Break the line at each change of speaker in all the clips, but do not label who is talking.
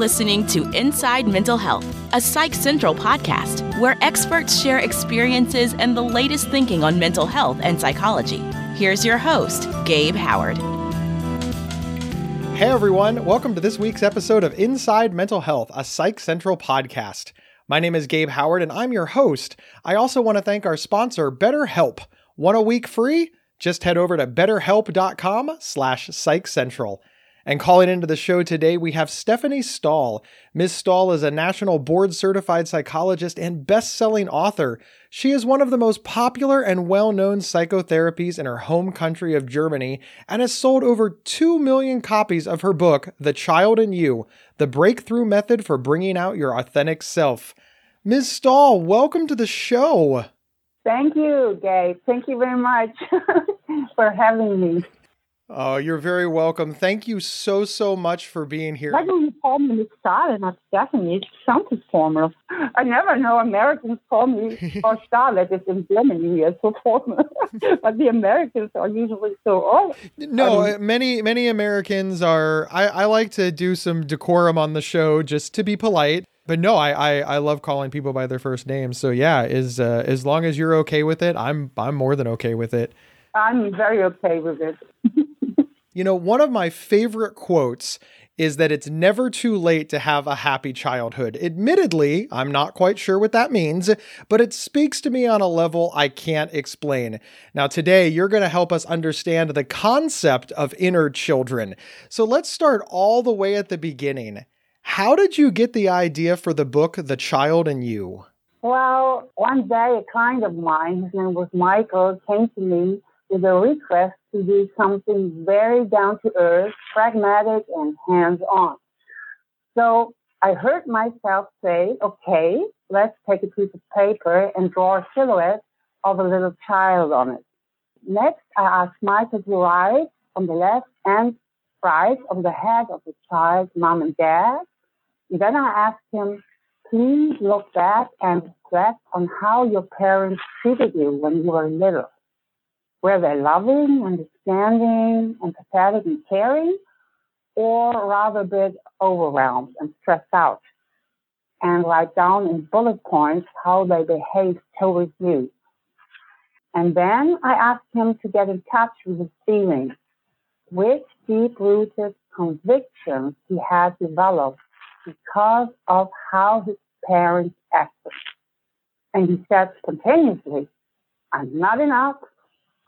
listening to Inside Mental Health, a Psych Central podcast where experts share experiences and the latest thinking on mental health and psychology. Here's your host, Gabe Howard.
Hey everyone, welcome to this week's episode of Inside Mental Health, a Psych Central podcast. My name is Gabe Howard and I'm your host. I also want to thank our sponsor, BetterHelp. Want a week free? Just head over to betterhelp.com slash psychcentral. And calling into the show today, we have Stefanie Stahl. Ms. Stahl is a national board certified psychologist and best selling author. She is one of the most popular and well known psychotherapies in her home country of Germany and has sold over 2 million copies of her book, The Child in You The Breakthrough Method for Bringing Out Your Authentic Self. Ms. Stahl, welcome to the show.
Thank you, Gabe. Thank you very much for having me.
Oh, you're very welcome. Thank you so, so much for being here.
Why do you call me Starlet, not Stefanie? It sounds formal. I never know Americans call me or Starlet. It's in Germany, it's so formal. but the Americans are usually so, old.
No, I mean, many, many Americans are, I, I like to do some decorum on the show just to be polite. But no, I, I, I love calling people by their first names. So yeah, is uh, as long as you're okay with it, I'm I'm more than okay with it.
I'm very okay with it.
You know, one of my favorite quotes is that it's never too late to have a happy childhood. Admittedly, I'm not quite sure what that means, but it speaks to me on a level I can't explain. Now, today, you're going to help us understand the concept of inner children. So let's start all the way at the beginning. How did you get the idea for the book, The Child in You?
Well, one day, a client of mine, his name was Michael, came to me with a request to do something very down to earth, pragmatic, and hands on. So I heard myself say, okay, let's take a piece of paper and draw a silhouette of a little child on it. Next, I asked Michael to write on the left and right of the head of the child, mom and dad. And then I asked him, please look back and reflect on how your parents treated you when you were little. Were they're loving, understanding, empathetic, and caring, or rather a bit overwhelmed and stressed out? And write down in bullet points how they behave towards you. And then I asked him to get in touch with his feelings, which deep rooted convictions he had developed because of how his parents acted. And he said spontaneously, I'm not enough,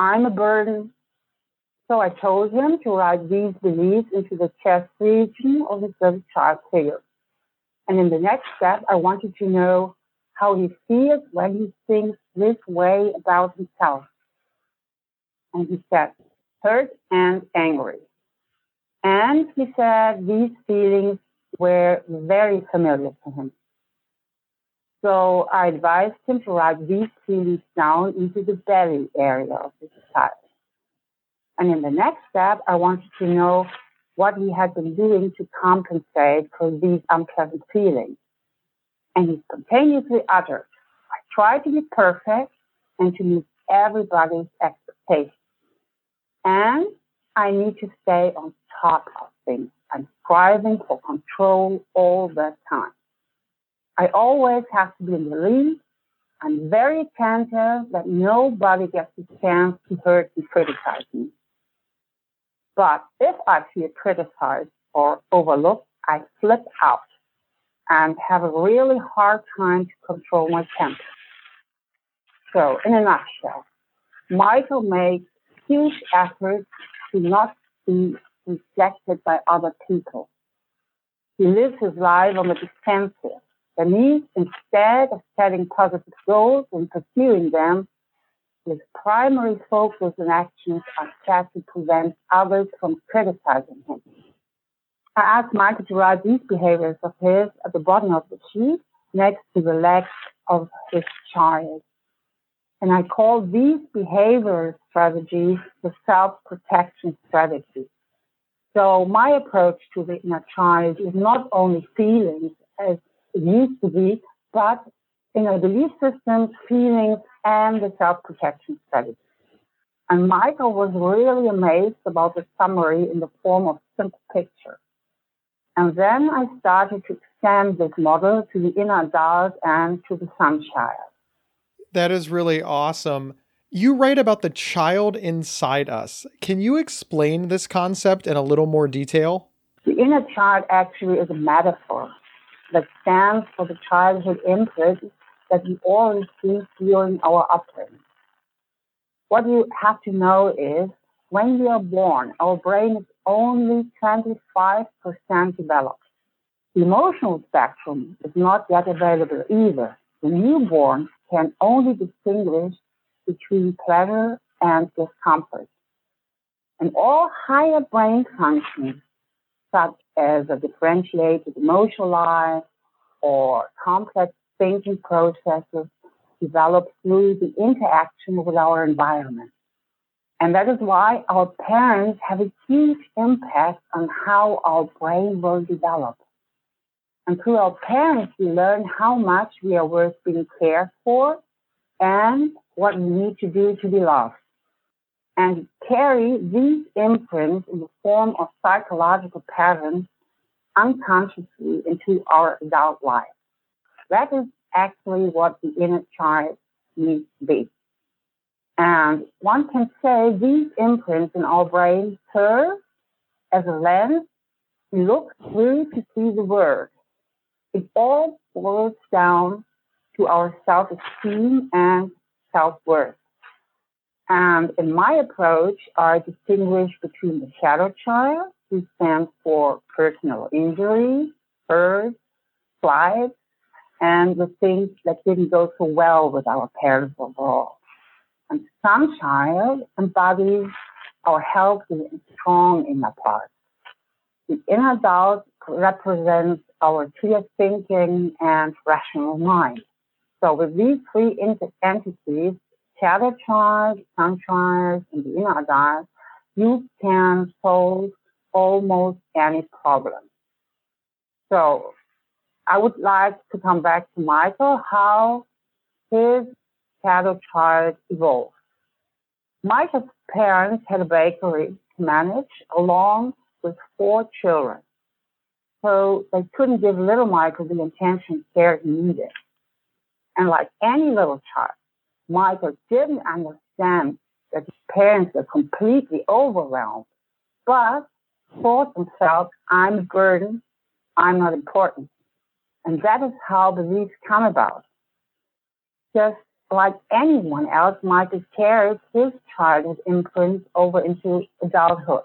I'm a burden. So I told him to write these beliefs into the chest region of his little child figure. And in the next step, I wanted to know how he feels when he thinks this way about himself. And he said, hurt and angry. And he said these feelings were very familiar to him. So I advised him to write these feelings down into the belly area of his child. And in the next step, I wanted to know what he had been doing to compensate for these unpleasant feelings. And he spontaneously uttered, I try to be perfect and to meet everybody's expectations. And I need to stay on top of things. I'm striving for control all the time. I always have to be in the lead. I'm very attentive that nobody gets a chance to hurt and criticize me. But if I feel criticized or overlooked, I flip out and have a really hard time to control my temper. So, in a nutshell, Michael makes huge efforts to not be reflected by other people. He lives his life on the defensive that means instead of setting positive goals and pursuing them, his primary focus and actions are set to prevent others from criticizing him. I asked Michael to write these behaviors of his at the bottom of the sheet next to the legs of his child. And I call these behavior strategies the self-protection strategy. So my approach to the inner child is not only feelings as it used to be, but you know, belief systems, feelings, and the self-protection strategy. And Michael was really amazed about the summary in the form of simple picture. And then I started to extend this model to the inner adult and to the sun child.
That is really awesome. You write about the child inside us. Can you explain this concept in a little more detail?
The inner child actually is a metaphor that stands for the childhood imprint that we all receive during our upbringing. What you have to know is when we are born, our brain is only 25% developed. The emotional spectrum is not yet available either. The newborn can only distinguish between pleasure and discomfort. And all higher brain functions, such as a differentiated emotional life or complex thinking processes, develop through the interaction with our environment. And that is why our parents have a huge impact on how our brain will develop. And through our parents, we learn how much we are worth being cared for and what we need to do to be loved. And carry these imprints in the form of psychological patterns unconsciously into our adult life. That is actually what the inner child needs to be. And one can say these imprints in our brain serve as a lens we look through to see the world. It all boils down to our self-esteem and self-worth. And in my approach, I distinguish between the shadow child, who stands for personal injury, hurt, flight, and the things that didn't go so well with our parents overall. And sun child embodies our healthy and strong inner part. The inner adult represents our clear thinking and rational mind. So with these three entities, shadow child, sun child, and the inner adult, you can solve almost any problem. So I would like to come back to Michael, how his shadow child evolved. Michael's parents had a bakery to manage along with four children. So they couldn't give little Michael the attention care he needed. And like any little child, Michael didn't understand that his parents were completely overwhelmed, but thought themselves, I'm a burden, I'm not important. And that is how beliefs come about. Just like anyone else, Michael carries his childhood imprints over into adulthood.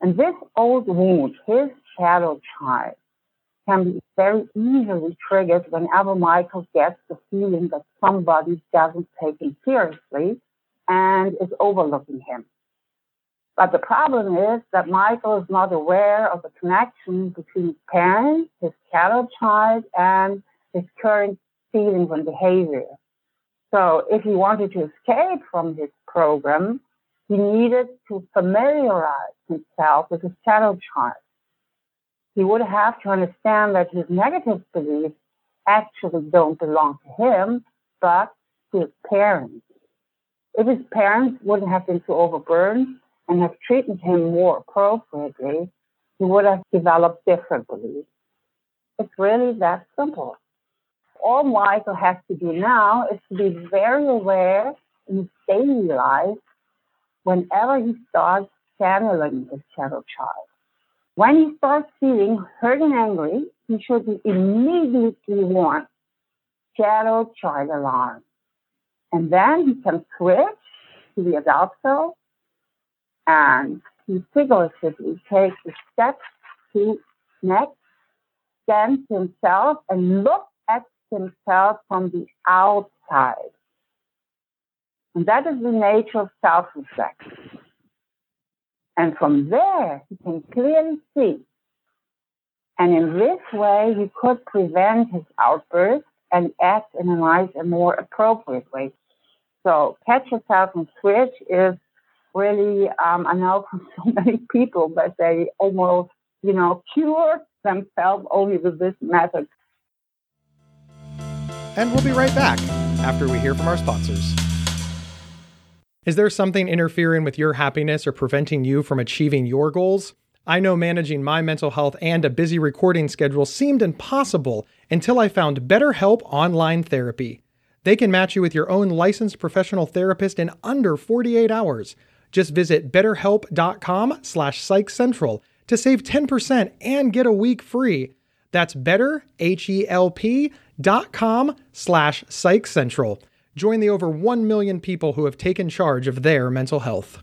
And this old wound, his shadow child, can be very easily triggered whenever Michael gets the feeling that somebody doesn't take him seriously and is overlooking him. But the problem is that Michael is not aware of the connection between his parents, his shadow child, and his current feelings and behavior. So if he wanted to escape from his program, he needed to familiarize himself with his shadow child. He would have to understand that his negative beliefs actually don't belong to him, but to his parents. If his parents wouldn't have been so overburdened, and have treated him more appropriately, he would have developed different beliefs. It's really that simple. All Michael has to do now is to be very aware in his daily life whenever he starts channeling his shadow child. When he starts feeling hurt and angry, he should immediately warned, shadow child alarm. And then he can switch to the adult self and he figuratively takes a step to next, stands himself and looks at himself from the outside. And that is the nature of self-reflection. And from there, he can clearly see. And in this way, he could prevent his outburst and act in a nice and more appropriate way. So catch yourself and switch is really, um, I know from so many people that they almost, you know, cure themselves only with this method.
And we'll be right back after we hear from our sponsors. Is there something interfering with your happiness or preventing you from achieving your goals? I know managing my mental health and a busy recording schedule seemed impossible until I found BetterHelp Online Therapy. They can match you with your own licensed professional therapist in under 48 hours. Just visit betterhelp.com slash psychcentral to save 10% and get a week free. That's betterhelp.com slash psychcentral. Join the over 1 million people who have taken charge of their mental health.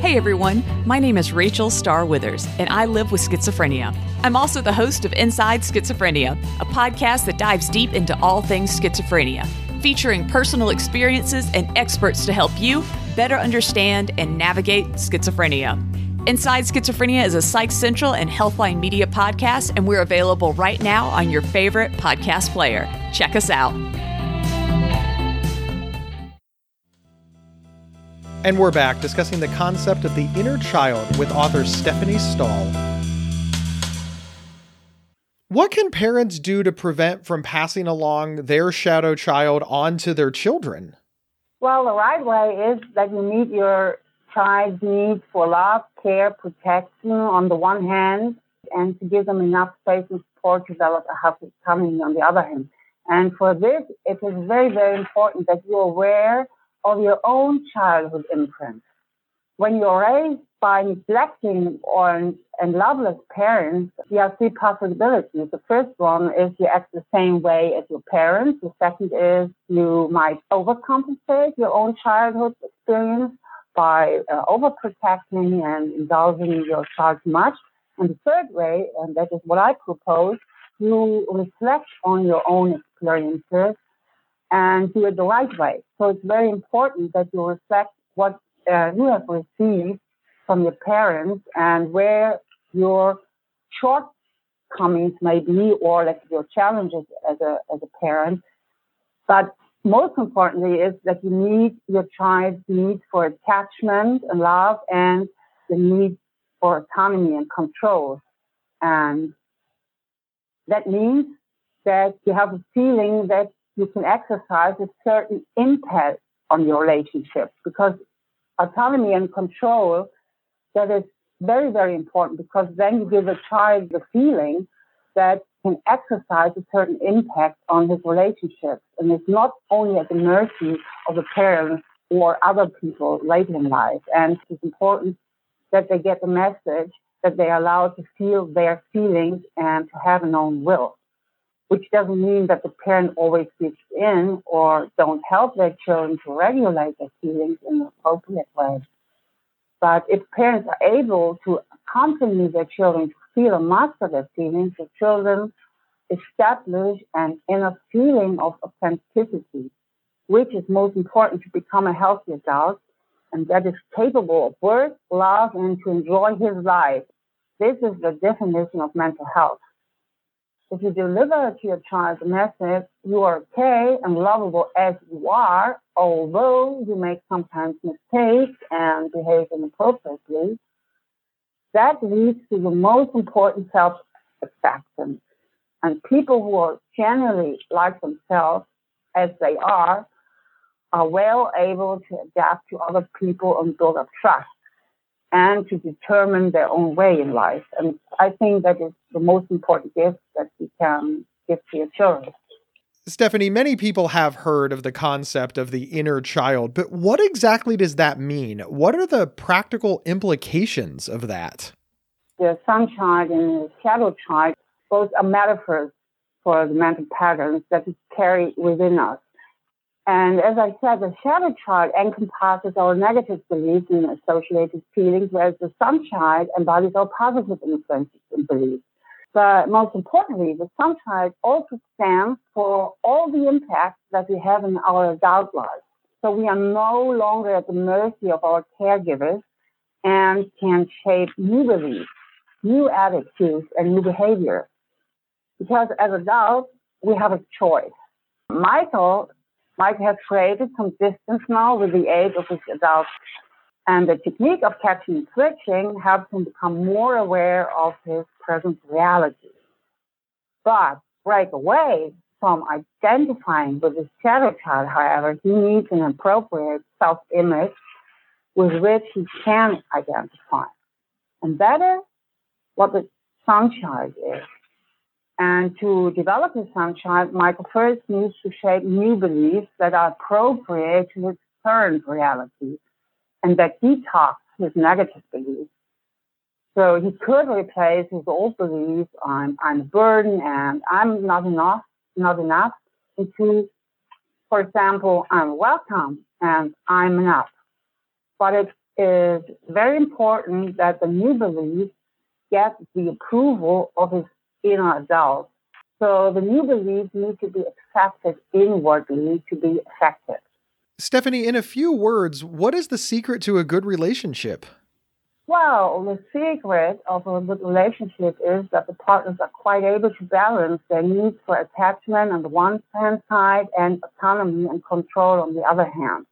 Hey everyone, my name is Rachel Starr Withers, and I live with schizophrenia. I'm also the host of Inside Schizophrenia, a podcast that dives deep into all things schizophrenia, featuring personal experiences and experts to help you better understand and navigate schizophrenia. Inside Schizophrenia is a Psych Central and Healthline Media podcast, and we're available right now on your favorite podcast player. Check us out.
And we're back discussing the concept of the inner child with author Stefanie Stahl. What can parents do to prevent from passing along their shadow child onto their children?
Well, the right way is that you meet your child's needs for love, care, protection on the one hand, and to give them enough space and support to develop a healthy family on the other hand. And for this, it is very, very important that you're aware of your own childhood imprint. When you're raised by neglecting or and loveless parents, there are three possibilities. The first one is you act the same way as your parents. The second is you might overcompensate your own childhood experience by uh, overprotecting and indulging your child too much. And the third way, and that is what I propose, you reflect on your own experiences and do it the right way. So it's very important that you reflect what uh, you have received from your parents and where your shortcomings may be or like your challenges as a, as a parent. But most importantly is that you need your child's need for attachment and love and the need for autonomy and control. And that means that you have a feeling that you can exercise a certain impact on your relationship because autonomy and control, that is very, very important because then you give a child the feeling that can exercise a certain impact on his relationships and it's not only at the mercy of the parents or other people later in life. And it's important that they get the message that they are allowed to feel their feelings and to have an own will which doesn't mean that the parent always gives in or don't help their children to regulate their feelings in an appropriate way. But if parents are able to accompany their children feel and master their feelings, the children establish an inner feeling of authenticity, which is most important to become a healthy adult, and that is capable of work, love, and to enjoy his life. This is the definition of mental health. If you deliver to your child the message, you are okay and lovable as you are, although you make sometimes mistakes and behave inappropriately, that leads to the most important self acceptance. And people who are generally like themselves as they are are well able to adapt to other people and build up trust and to determine their own way in life. And I think that is the most important gift that we can give to your children.
Stefanie, many people have heard of the concept of the inner child, but what exactly does that mean? What are the practical implications of that?
The sun child and the shadow child both are metaphors for the mental patterns that we carry within us. And as I said, the shadow child encompasses our negative beliefs and associated feelings, whereas the sun child embodies our positive influences and beliefs. But most importantly, the sun child also stands for all the impacts that we have in our adult life. So we are no longer at the mercy of our caregivers and can shape new beliefs, new attitudes, and new behavior. Because as adults, we have a choice. Michael Mike has created some distance now with the age of his adult. And the technique of catching and switching helps him become more aware of his present reality. But break away from identifying with his shadow child, however, he needs an appropriate self image with which he can identify. And that is what the sunchild is. And to develop the sunchild, Michael first needs to shape new beliefs that are appropriate to his current reality and that detox his negative beliefs. So he could replace his old beliefs on I'm a burden and I'm not enough, not enough, into, for example, I'm welcome and I'm enough. But it is very important that the new belief gets the approval of his inner adult. So the new beliefs need to be accepted inwardly need to be effective.
Stefanie, in a few words, what is the secret to a good relationship?
Well, the secret of a good relationship is that the partners are quite able to balance their needs for attachment on the one hand side and autonomy and control on the other hand.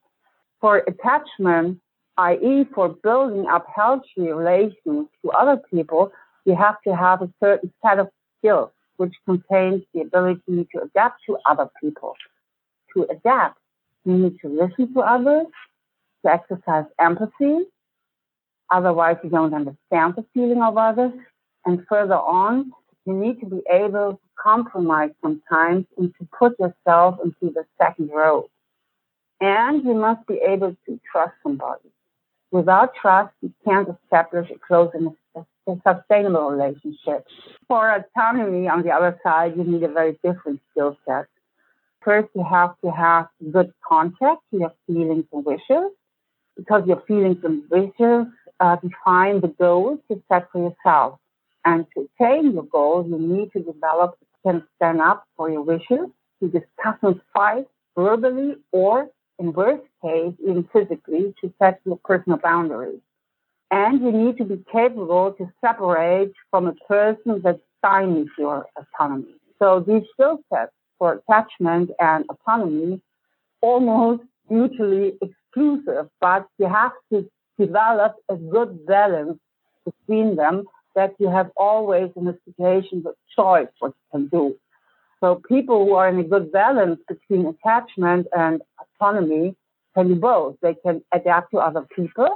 For attachment, i.e., for building up healthy relations to other people, you have to have a certain set of skills, which contains the ability to adapt to other people. To adapt, you need to listen to others, to exercise empathy, Otherwise, you don't understand the feeling of others. And further on, you need to be able to compromise sometimes and to put yourself into the second row. And you must be able to trust somebody. Without trust, you can't establish a close and a sustainable relationship. For autonomy, on the other side, you need a very different skill set. First, you have to have good contact to your feelings and wishes, because your feelings and wishes uh, define the goals you set for yourself. And to attain your goals, you need to develop and stand up for your wishes, to discuss and fight verbally or, in worst case, even physically, to set your personal boundaries. And you need to be capable to separate from a person that stymies your autonomy. So these skill sets for attachment and autonomy almost mutually exclusive, but you have to develop a good balance between them that you have always in a situation of choice what you can do. So people who are in a good balance between attachment and autonomy can do both. They can adapt to other people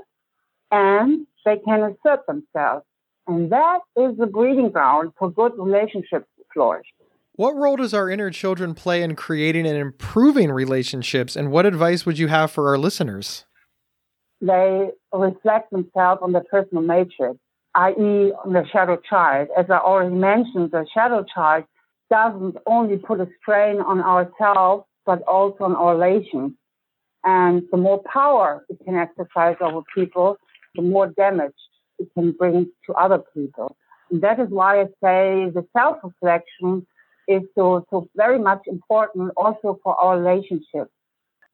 and they can assert themselves. And that is the breeding ground for good relationships to flourish.
What role does our inner children play in creating and improving relationships? And what advice would you have for our listeners?
They reflect themselves on the personal matrix, i.e., on the shadow child. As I already mentioned, the shadow child doesn't only put a strain on ourselves, but also on our relations. And the more power it can exercise over people, the more damage it can bring to other people. And that is why I say the self-reflection is so, so very much important also for our relationships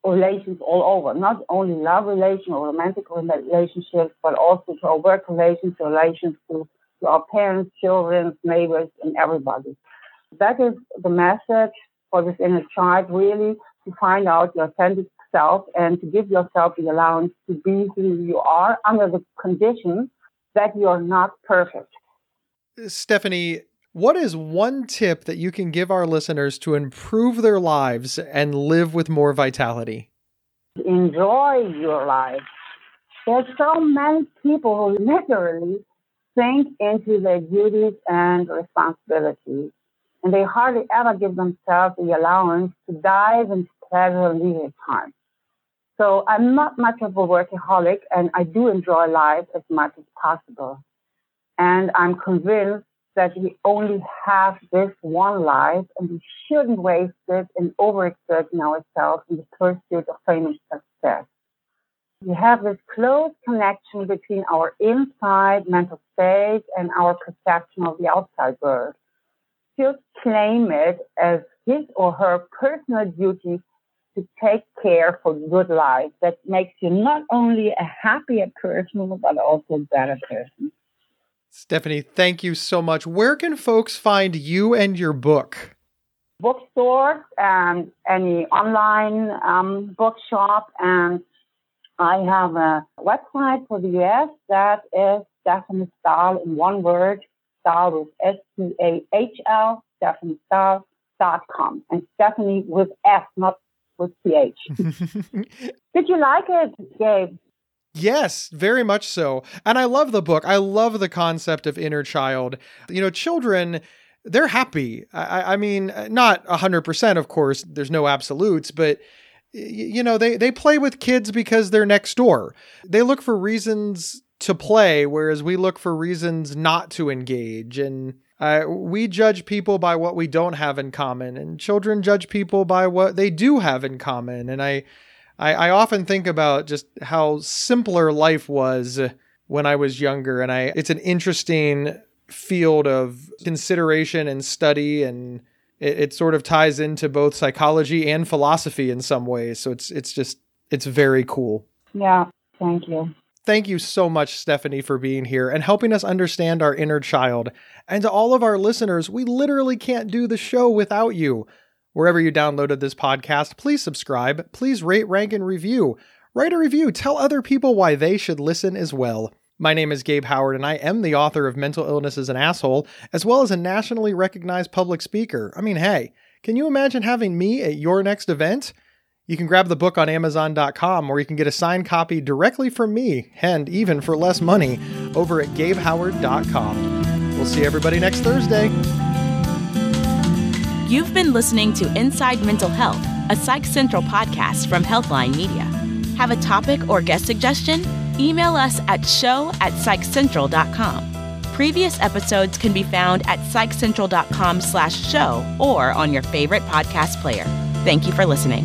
relations all over, not only love relations or romantic relationships, but also to our work relations, relations to, to our parents, children, neighbors, and everybody. That is the message for this inner child, really, to find out your authentic self and to give yourself the allowance to be who you are under the condition that you're not perfect.
Stefanie, what is one tip that you can give our listeners to improve their lives and live with more vitality?
Enjoy your life. There's so many people who literally sink into their duties and responsibilities, and they hardly ever give themselves the allowance to dive into pleasure leisure time. So I'm not much of a workaholic, and I do enjoy life as much as possible. And I'm convinced that we only have this one life and we shouldn't waste it in overexerting ourselves in the pursuit of fame and success. We have this close connection between our inside mental state and our perception of the outside world. Just claim it as his or her personal duty to take care for good life that makes you not only a happier person, but also a better person.
Stefanie, thank you so much. Where can folks find you and your book?
Bookstore and any online um, bookshop. And I have a website for the US that is Stefanie Stahl in one word, Stahl with S T A H L, Stefanie com, And Stefanie with S, not with T H. Did you like it, Gabe?
Yes, very much so. And I love the book. I love the concept of inner child. You know, children, they're happy. I, I mean, not 100%, of course, there's no absolutes, but you know, they, they play with kids because they're next door. They look for reasons to play, whereas we look for reasons not to engage. And uh, we judge people by what we don't have in common, and children judge people by what they do have in common. And I, I, I often think about just how simpler life was when I was younger, and I it's an interesting field of consideration and study and it, it, sort of ties into both psychology and philosophy in some ways so it's it's just it's very cool
yeah thank you
Thank you so much, Stefanie, for being here and helping us understand our inner child. And to all of our listeners, we literally can't do the show without you. Wherever you downloaded this podcast, please subscribe, please rate, rank, and review. Write a review, tell other people why they should listen as well. My name is Gabe Howard, and I am the author of Mental Illness is an Asshole, as well as a nationally recognized public speaker. I mean, hey, can you imagine having me at your next event? You can grab the book on Amazon.com, or you can get a signed copy directly from me, and even for less money, over at GabeHoward.com. We'll see everybody next Thursday.
You've been listening to Inside Mental Health, a Psych Central podcast from Healthline Media. Have a topic or guest suggestion? Email us at show at psychcentral.com. Previous episodes can be found at psychcentral.com slash show or on your favorite podcast player. Thank you for listening.